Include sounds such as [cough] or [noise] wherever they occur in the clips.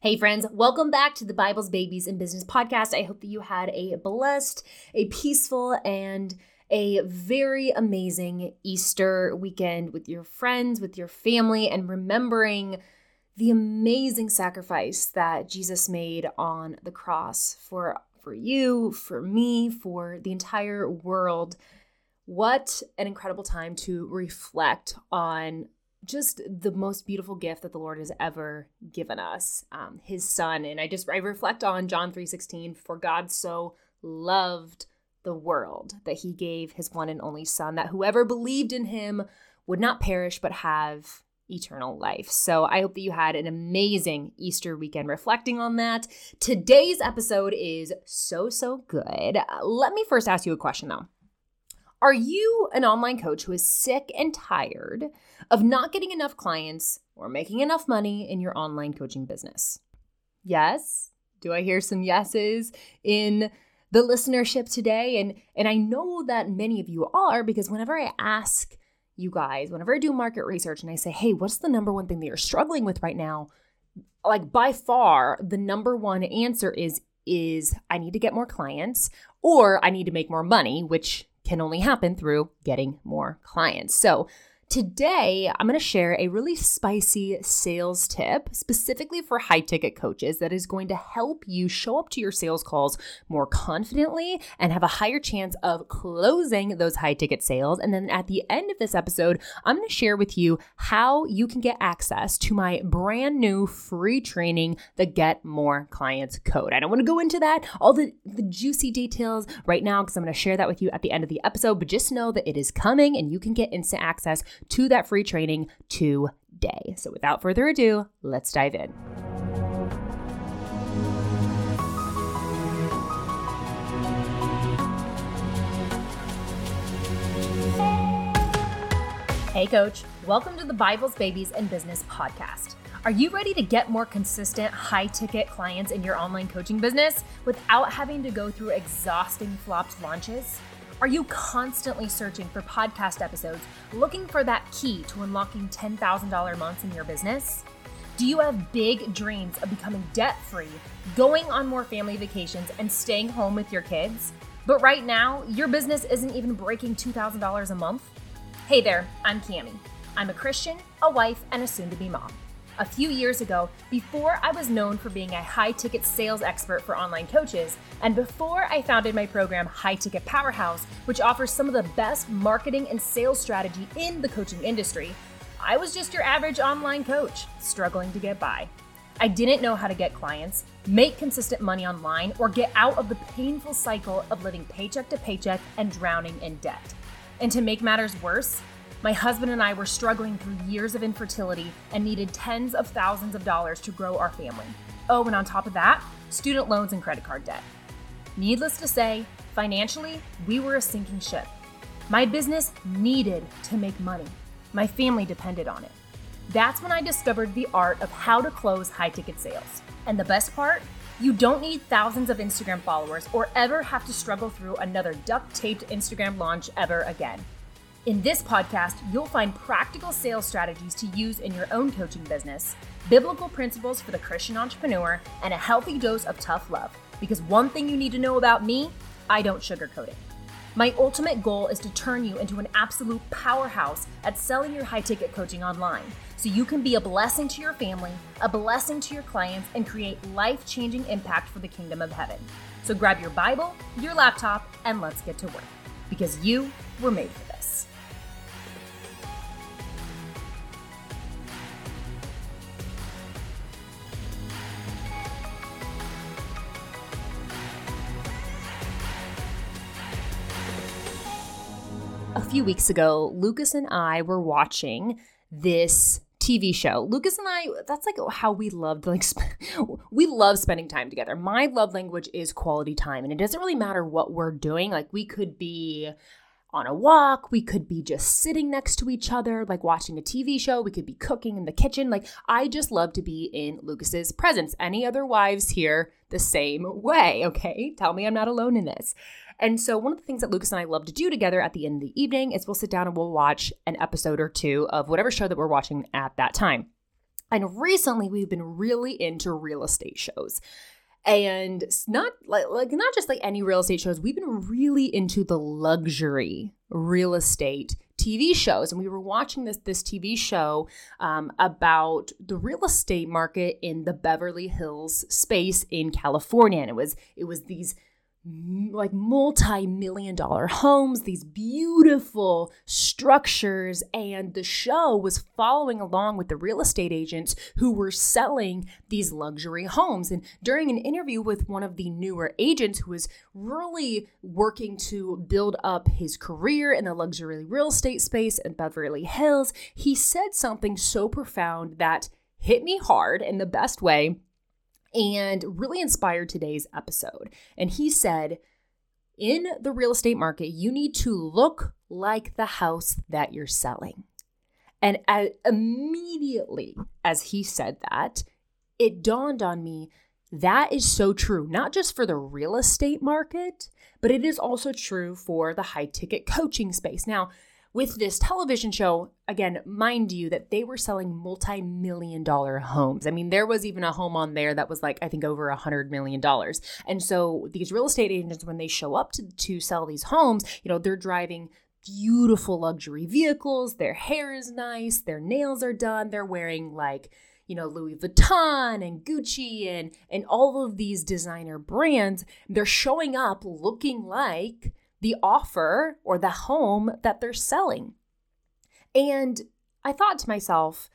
Hey, friends, welcome back to the Bible's Babies in Business podcast. I hope that you had a blessed, a peaceful, and a very amazing Easter weekend with your friends, with your family, and remembering the amazing sacrifice that Jesus made on the cross for, for you, for me, for the entire world. What an incredible time to reflect on just the most beautiful gift that the Lord has ever given us, um, His Son. And I just I reflect on John three sixteen. For God so loved the world that He gave His one and only Son, that whoever believed in Him would not perish but have eternal life. So I hope that you had an amazing Easter weekend reflecting on that. Today's episode is so so good. Let me first ask you a question though. Are you an online coach who is sick and tired of not getting enough clients or making enough money in your online coaching business? Yes? Do I hear some yeses in the listenership today? And and I know that many of you are because whenever I ask you guys, whenever I do market research and I say, "Hey, what's the number one thing that you're struggling with right now?" Like by far, the number one answer is is I need to get more clients or I need to make more money, which can only happen through getting more clients. So, Today, I'm going to share a really spicy sales tip specifically for high ticket coaches that is going to help you show up to your sales calls more confidently and have a higher chance of closing those high ticket sales. And then at the end of this episode, I'm going to share with you how you can get access to my brand new free training, the Get More Clients Code. I don't want to go into that, all the, the juicy details right now, because I'm going to share that with you at the end of the episode, but just know that it is coming and you can get instant access to that free training today. So without further ado, let's dive in. Hey, coach. Welcome to the Bible's Babies and Business podcast. Are you ready to get more consistent, high ticket clients in your online coaching business without having to go through exhausting flopped launches? Are you constantly searching for podcast episodes, looking for that key to unlocking $10,000 months in your business? Do you have big dreams of becoming debt free, going on more family vacations, and staying home with your kids? But right now, your business isn't even breaking $2,000 a month? Hey there, I'm Camie. I'm a Christian, a wife, and a soon to be mom a few years ago, before I was known for being a high ticket sales expert for online coaches, and before I founded my program High Ticket Powerhouse, which offers some of the best marketing and sales strategy in the coaching industry, I was just your average online coach, struggling to get by. I didn't know how to get clients, make consistent money online, or get out of the painful cycle of living paycheck to paycheck and drowning in debt. And to make matters worse, my husband and I were struggling through years of infertility and needed tens of thousands of dollars to grow our family. Oh, and on top of that, student loans and credit card debt. Needless to say, financially, we were a sinking ship. My business needed to make money. My family depended on it. That's when I discovered the art of how to close high ticket sales. And the best part? You don't need thousands of Instagram followers or ever have to struggle through another duct taped Instagram launch ever again. In this podcast, you'll find practical sales strategies to use in your own coaching business, biblical principles for the Christian entrepreneur, and a healthy dose of tough love. Because one thing you need to know about me, I don't sugarcoat it. My ultimate goal is to turn you into an absolute powerhouse at selling your high ticket coaching online so you can be a blessing to your family, a blessing to your clients, and create life changing impact for the kingdom of heaven. So grab your Bible, your laptop, and let's get to work because you were made for few weeks ago, Lucas and I were watching this TV show. Lucas and I, that's like how we loved like sp- [laughs] we love spending time together. My love language is quality time and it doesn't really matter what we're doing. Like we could be on a walk, we could be just sitting next to each other like watching a TV show, we could be cooking in the kitchen. Like I just love to be in Lucas's presence. Any other wives here the same way, okay? Tell me I'm not alone in this. And so, one of the things that Lucas and I love to do together at the end of the evening is we'll sit down and we'll watch an episode or two of whatever show that we're watching at that time. And recently we've been really into real estate shows. And not like, like not just like any real estate shows, we've been really into the luxury real estate TV shows, and we were watching this this TV show um, about the real estate market in the Beverly Hills space in California, and it was it was these like multi-million dollar homes these beautiful structures and the show was following along with the real estate agents who were selling these luxury homes. And during an interview with one of the newer agents who was really working to build up his career in the luxury real estate space in Beverly Hills he said something so profound that hit me hard in the best way and really inspired today's episode. And he said, in the real estate market, you need to look like the house that you're selling. And as, immediately as he said that, it dawned on me that is so true, not just for the real estate market, but it is also true for the high ticket coaching space. Now, with this television show, again, mind you that they were selling multi million dollar homes. I mean, there was even a home on there that was like, I think, over a hundred million dollars. And so these real estate agents, when they show up to, to sell these homes, you know, they're driving beautiful luxury vehicles, their hair is nice, their nails are done, they're wearing like, you know Louis Vuitton and Gucci and and all of these designer brands they're showing up looking like the offer or the home that they're selling. And I thought to myself,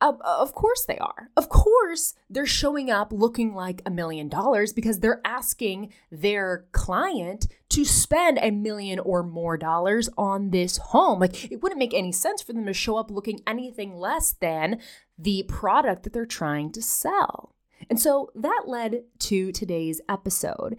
uh, of course they are. Of course they're showing up looking like a million dollars because they're asking their client to spend a million or more dollars on this home. Like it wouldn't make any sense for them to show up looking anything less than the product that they're trying to sell. And so that led to today's episode.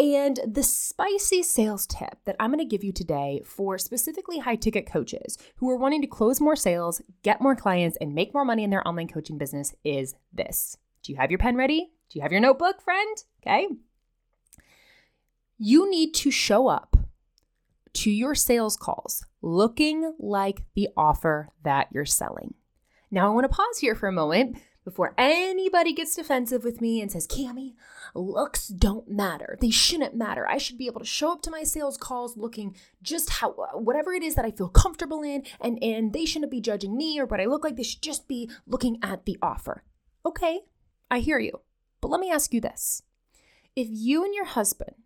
And the spicy sales tip that I'm going to give you today for specifically high ticket coaches who are wanting to close more sales, get more clients, and make more money in their online coaching business is this. Do you have your pen ready? Do you have your notebook, friend? Okay. You need to show up to your sales calls looking like the offer that you're selling. Now, I want to pause here for a moment before anybody gets defensive with me and says, Camie, looks don't matter. They shouldn't matter. I should be able to show up to my sales calls looking just how whatever it is that I feel comfortable in, and, and they shouldn't be judging me or what I look like. They should just be looking at the offer. Okay, I hear you. But let me ask you this. If you and your husband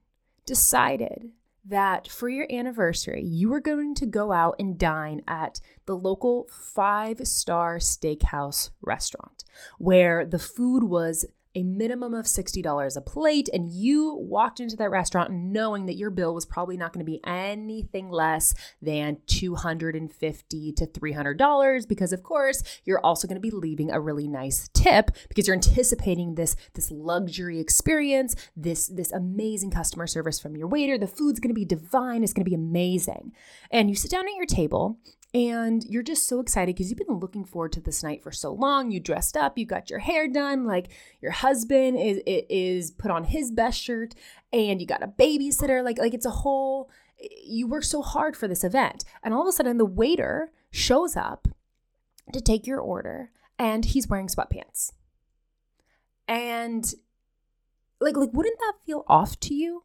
decided that for your anniversary, you were going to go out and dine at the local five star steakhouse restaurant where the food was a minimum of $60 a plate, and you walked into that restaurant knowing that your bill was probably not going to be anything less than 250 to $300 because of course, you're also going to be leaving a really nice tip because you're anticipating this this luxury experience, this this amazing customer service from your waiter. The food's going to be divine, it's going to be amazing. And you sit down at your table and you're just so excited because you've been looking forward to this night for so long. You dressed up, you got your hair done, like your husband is is put on his best shirt, and you got a babysitter. Like like it's a whole. You work so hard for this event, and all of a sudden the waiter shows up to take your order, and he's wearing sweatpants. And like like wouldn't that feel off to you?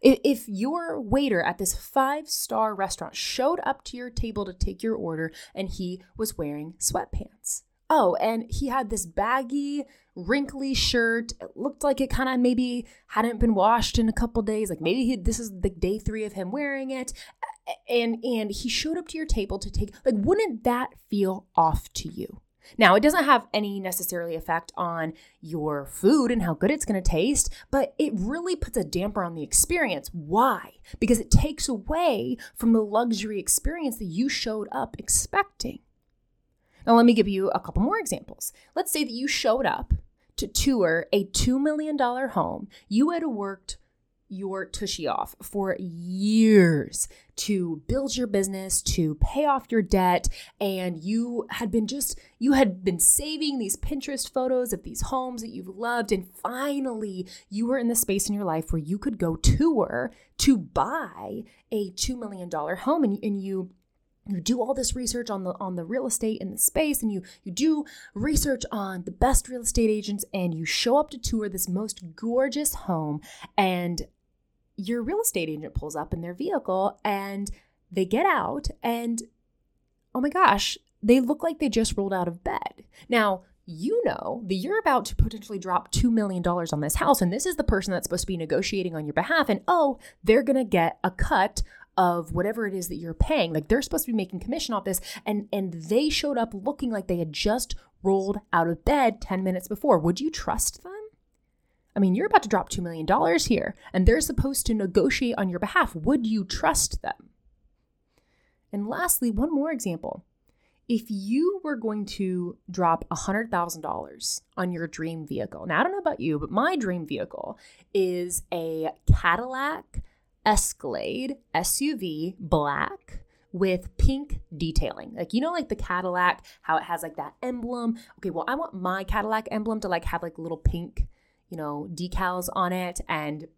If your waiter at this five star restaurant showed up to your table to take your order and he was wearing sweatpants. Oh, and he had this baggy, wrinkly shirt. It looked like it kind of maybe hadn't been washed in a couple days. Like maybe he, this is the day three of him wearing it. And and he showed up to your table to take. Like, wouldn't that feel off to you? Now, it doesn't have any necessarily effect on your food and how good it's going to taste, but it really puts a damper on the experience. Why? Because it takes away from the luxury experience that you showed up expecting. Now, let me give you a couple more examples. Let's say that you showed up to tour a $2 million home. You had worked your tushy off for years to build your business, to pay off your debt, and you had been just, you had been saving these Pinterest photos of these homes that you've loved, and finally you were in the space in your life where you could go tour to buy a $2 million home, and, and you you do all this research on the on the real estate in the space and you you do research on the best real estate agents and you show up to tour this most gorgeous home and your real estate agent pulls up in their vehicle and they get out and oh my gosh they look like they just rolled out of bed now you know that you're about to potentially drop $2 million on this house, and this is the person that's supposed to be negotiating on your behalf, and oh, they're gonna get a cut of whatever it is that you're paying. Like they're supposed to be making commission off this, and and they showed up looking like they had just rolled out of bed 10 minutes before. Would you trust them? I mean, you're about to drop $2 million here, and they're supposed to negotiate on your behalf. Would you trust them? And lastly, one more example if you were going to drop $100,000 on your dream vehicle, now I don't know about you, but my dream vehicle is a Cadillac Escalade SUV black with pink detailing. Like you know like the Cadillac how it has like that emblem. Okay, well I want my Cadillac emblem to like have like little pink, you know, decals on it and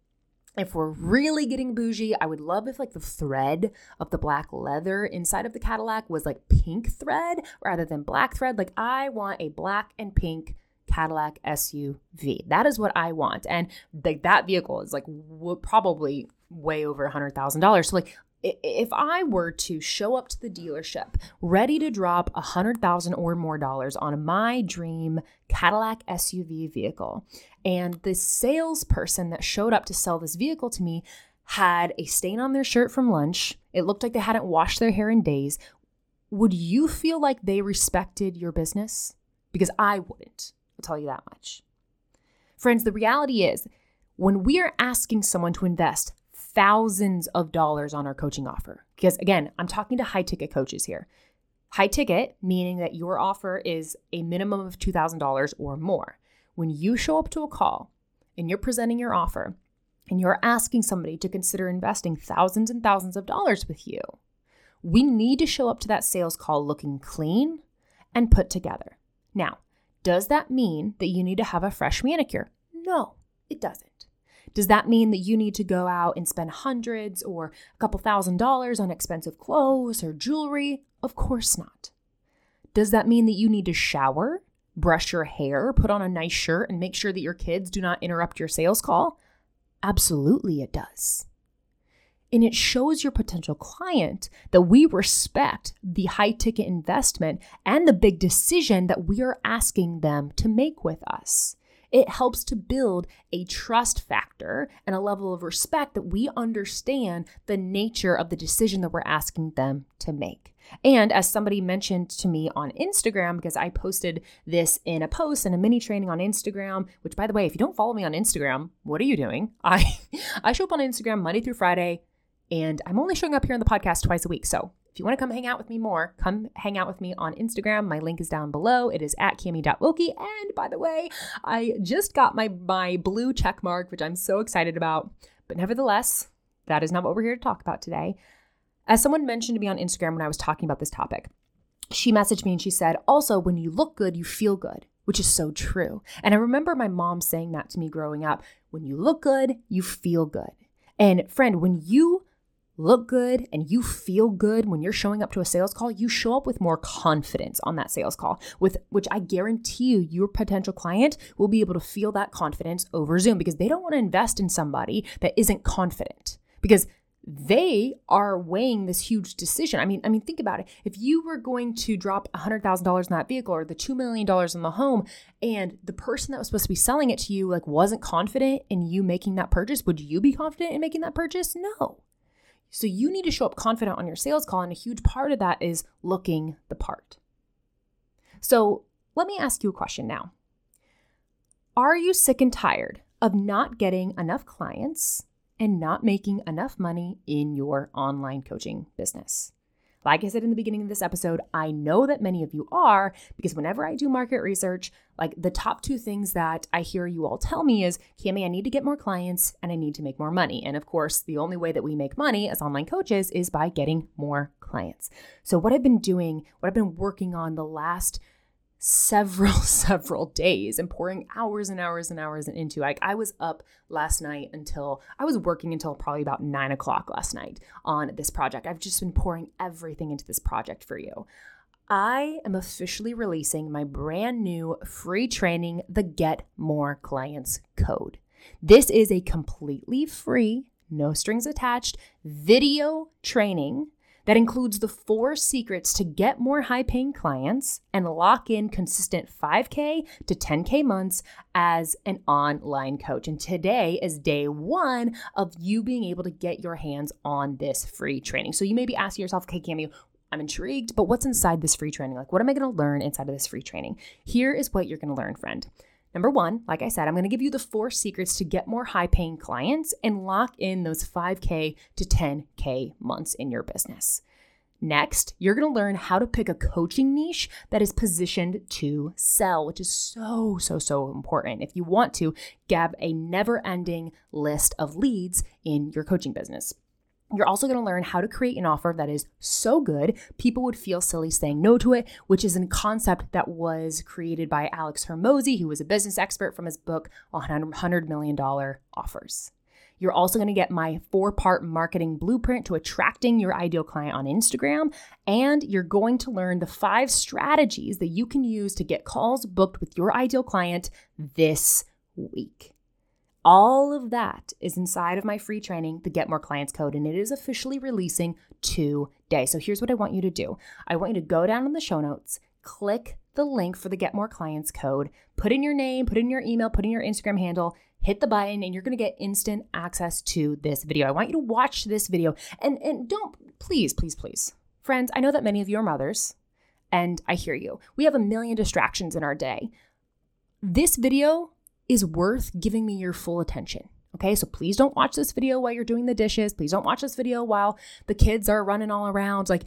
if we're really getting bougie, I would love if like the thread of the black leather inside of the Cadillac was like pink thread rather than black thread. Like I want a black and pink Cadillac SUV. That is what I want. And like that vehicle is like w- probably way over a hundred thousand dollars. So like if I were to show up to the dealership ready to drop a hundred thousand or more dollars on my dream Cadillac SUV vehicle, and the salesperson that showed up to sell this vehicle to me had a stain on their shirt from lunch, it looked like they hadn't washed their hair in days, would you feel like they respected your business? Because I wouldn't, I'll tell you that much. Friends, the reality is when we are asking someone to invest thousands of dollars on our coaching offer. Because again, I'm talking to high ticket coaches here. High ticket, meaning that your offer is a minimum of $2,000 or more. When you show up to a call and you're presenting your offer and you're asking somebody to consider investing thousands and thousands of dollars with you, we need to show up to that sales call looking clean and put together. Now, does that mean that you need to have a fresh manicure? No, it doesn't. Does that mean that you need to go out and spend hundreds or a couple thousand dollars on expensive clothes or jewelry? Of course not. Does that mean that you need to shower, brush your hair, put on a nice shirt, and make sure that your kids do not interrupt your sales call? Absolutely, it does. And it shows your potential client that we respect the high ticket investment and the big decision that we are asking them to make with us. It helps to build a trust factor and a level of respect that we understand the nature of the decision that we're asking them to make. And as somebody mentioned to me on Instagram, because I posted this in a post and a mini training on Instagram, which by the way, if you don't follow me on Instagram, what are you doing? I [laughs] I show up on Instagram Monday through Friday, and I'm only showing up here on the podcast twice a week. So if you want to come hang out with me more, come hang out with me on Instagram. My link is down below. It is at camie.wilke. And by the way, I just got my, my blue check mark, which I'm so excited about. But nevertheless, that is not what we're here to talk about today. As someone mentioned to me on Instagram when I was talking about this topic, she messaged me and she said, Also, when you look good, you feel good, which is so true. And I remember my mom saying that to me growing up when you look good, you feel good. And friend, when you look good and you feel good when you're showing up to a sales call, you show up with more confidence on that sales call, with which I guarantee you your potential client will be able to feel that confidence over Zoom because they don't want to invest in somebody that isn't confident. Because they are weighing this huge decision. I mean, I mean, think about it. If you were going to drop $100,000 in that vehicle or the $2 million in the home and the person that was supposed to be selling it to you like wasn't confident in you making that purchase, would you be confident in making that purchase? No. So you need to show up confident on your sales call. And a huge part of that is looking the part. So let me ask you a question now. Are you sick and tired of not getting enough clients and not making enough money in your online coaching business? Like I said in the beginning of this episode, I know that many of you are because whenever I do market research, like the top two things that I hear you all tell me is, Camie, I need to get more clients and I need to make more money. And of course, the only way that we make money as online coaches is by getting more clients. So, what I've been doing, what I've been working on the last several, [laughs] several days and pouring hours and hours and hours into. Like I was up last night until I was working until probably about nine o'clock last night on this project. I've just been pouring everything into this project for you. I am officially releasing my brand new free training, the Get More Clients Code. This is a completely free, no strings attached video training that includes the four secrets to get more high paying clients and lock in consistent 5K to 10K months as an online coach. And today is day one of you being able to get your hands on this free training. So you may be asking yourself, okay, Camie, I'm intrigued, but what's inside this free training? Like, what am I going to learn inside of this free training? Here is what you're going to learn, friend. Number one, like I said, I'm going to give you the four secrets to get more high paying clients and lock in those 5K to 10K months in your business. Next, you're going to learn how to pick a coaching niche that is positioned to sell, which is so, so, so important if you want to get a never ending list of leads in your coaching business. You're also going to learn how to create an offer that is so good, people would feel silly saying no to it, which is a concept that was created by Alex Hormozi, who was a business expert from his book, $100 Million Offers. You're also going to get my four part marketing blueprint to attracting your ideal client on Instagram. And you're going to learn the five strategies that you can use to get calls booked with your ideal client this week. All of that is inside of my free training, the Get More Clients Code, and it is officially releasing today. So here's what I want you to do I want you to go down in the show notes, click the link for the Get More Clients Code, put in your name, put in your email, put in your Instagram handle, hit the button, and you're gonna get instant access to this video. I want you to watch this video and, and don't, please, please, please. Friends, I know that many of you are mothers, and I hear you. We have a million distractions in our day. This video is worth giving me your full attention. Okay, so please don't watch this video while you're doing the dishes. Please don't watch this video while the kids are running all around. Like,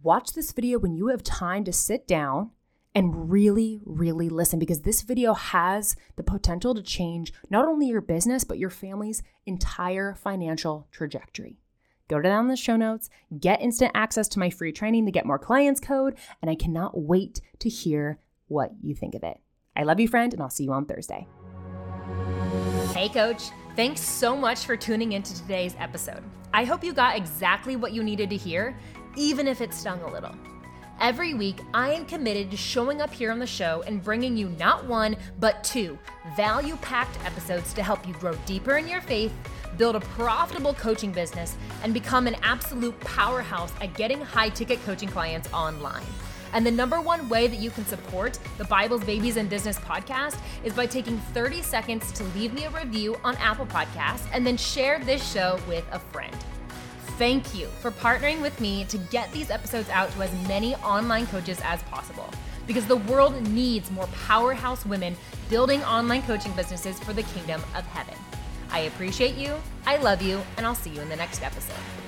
watch this video when you have time to sit down and really, really listen because this video has the potential to change not only your business, but your family's entire financial trajectory. Go down the show notes, get instant access to my free training to get more clients code, and I cannot wait to hear what you think of it. I love you, friend, and I'll see you on Thursday. Hey, coach. Thanks so much for tuning into today's episode. I hope you got exactly what you needed to hear, even if it stung a little. Every week, I am committed to showing up here on the show and bringing you not one, but two value packed episodes to help you grow deeper in your faith, build a profitable coaching business, and become an absolute powerhouse at getting high ticket coaching clients online. And the number one way that you can support the Bibles, Babies, and Business podcast is by taking 30 seconds to leave me a review on Apple Podcasts and then share this show with a friend. Thank you for partnering with me to get these episodes out to as many online coaches as possible because the world needs more powerhouse women building online coaching businesses for the kingdom of heaven. I appreciate you, I love you, and I'll see you in the next episode.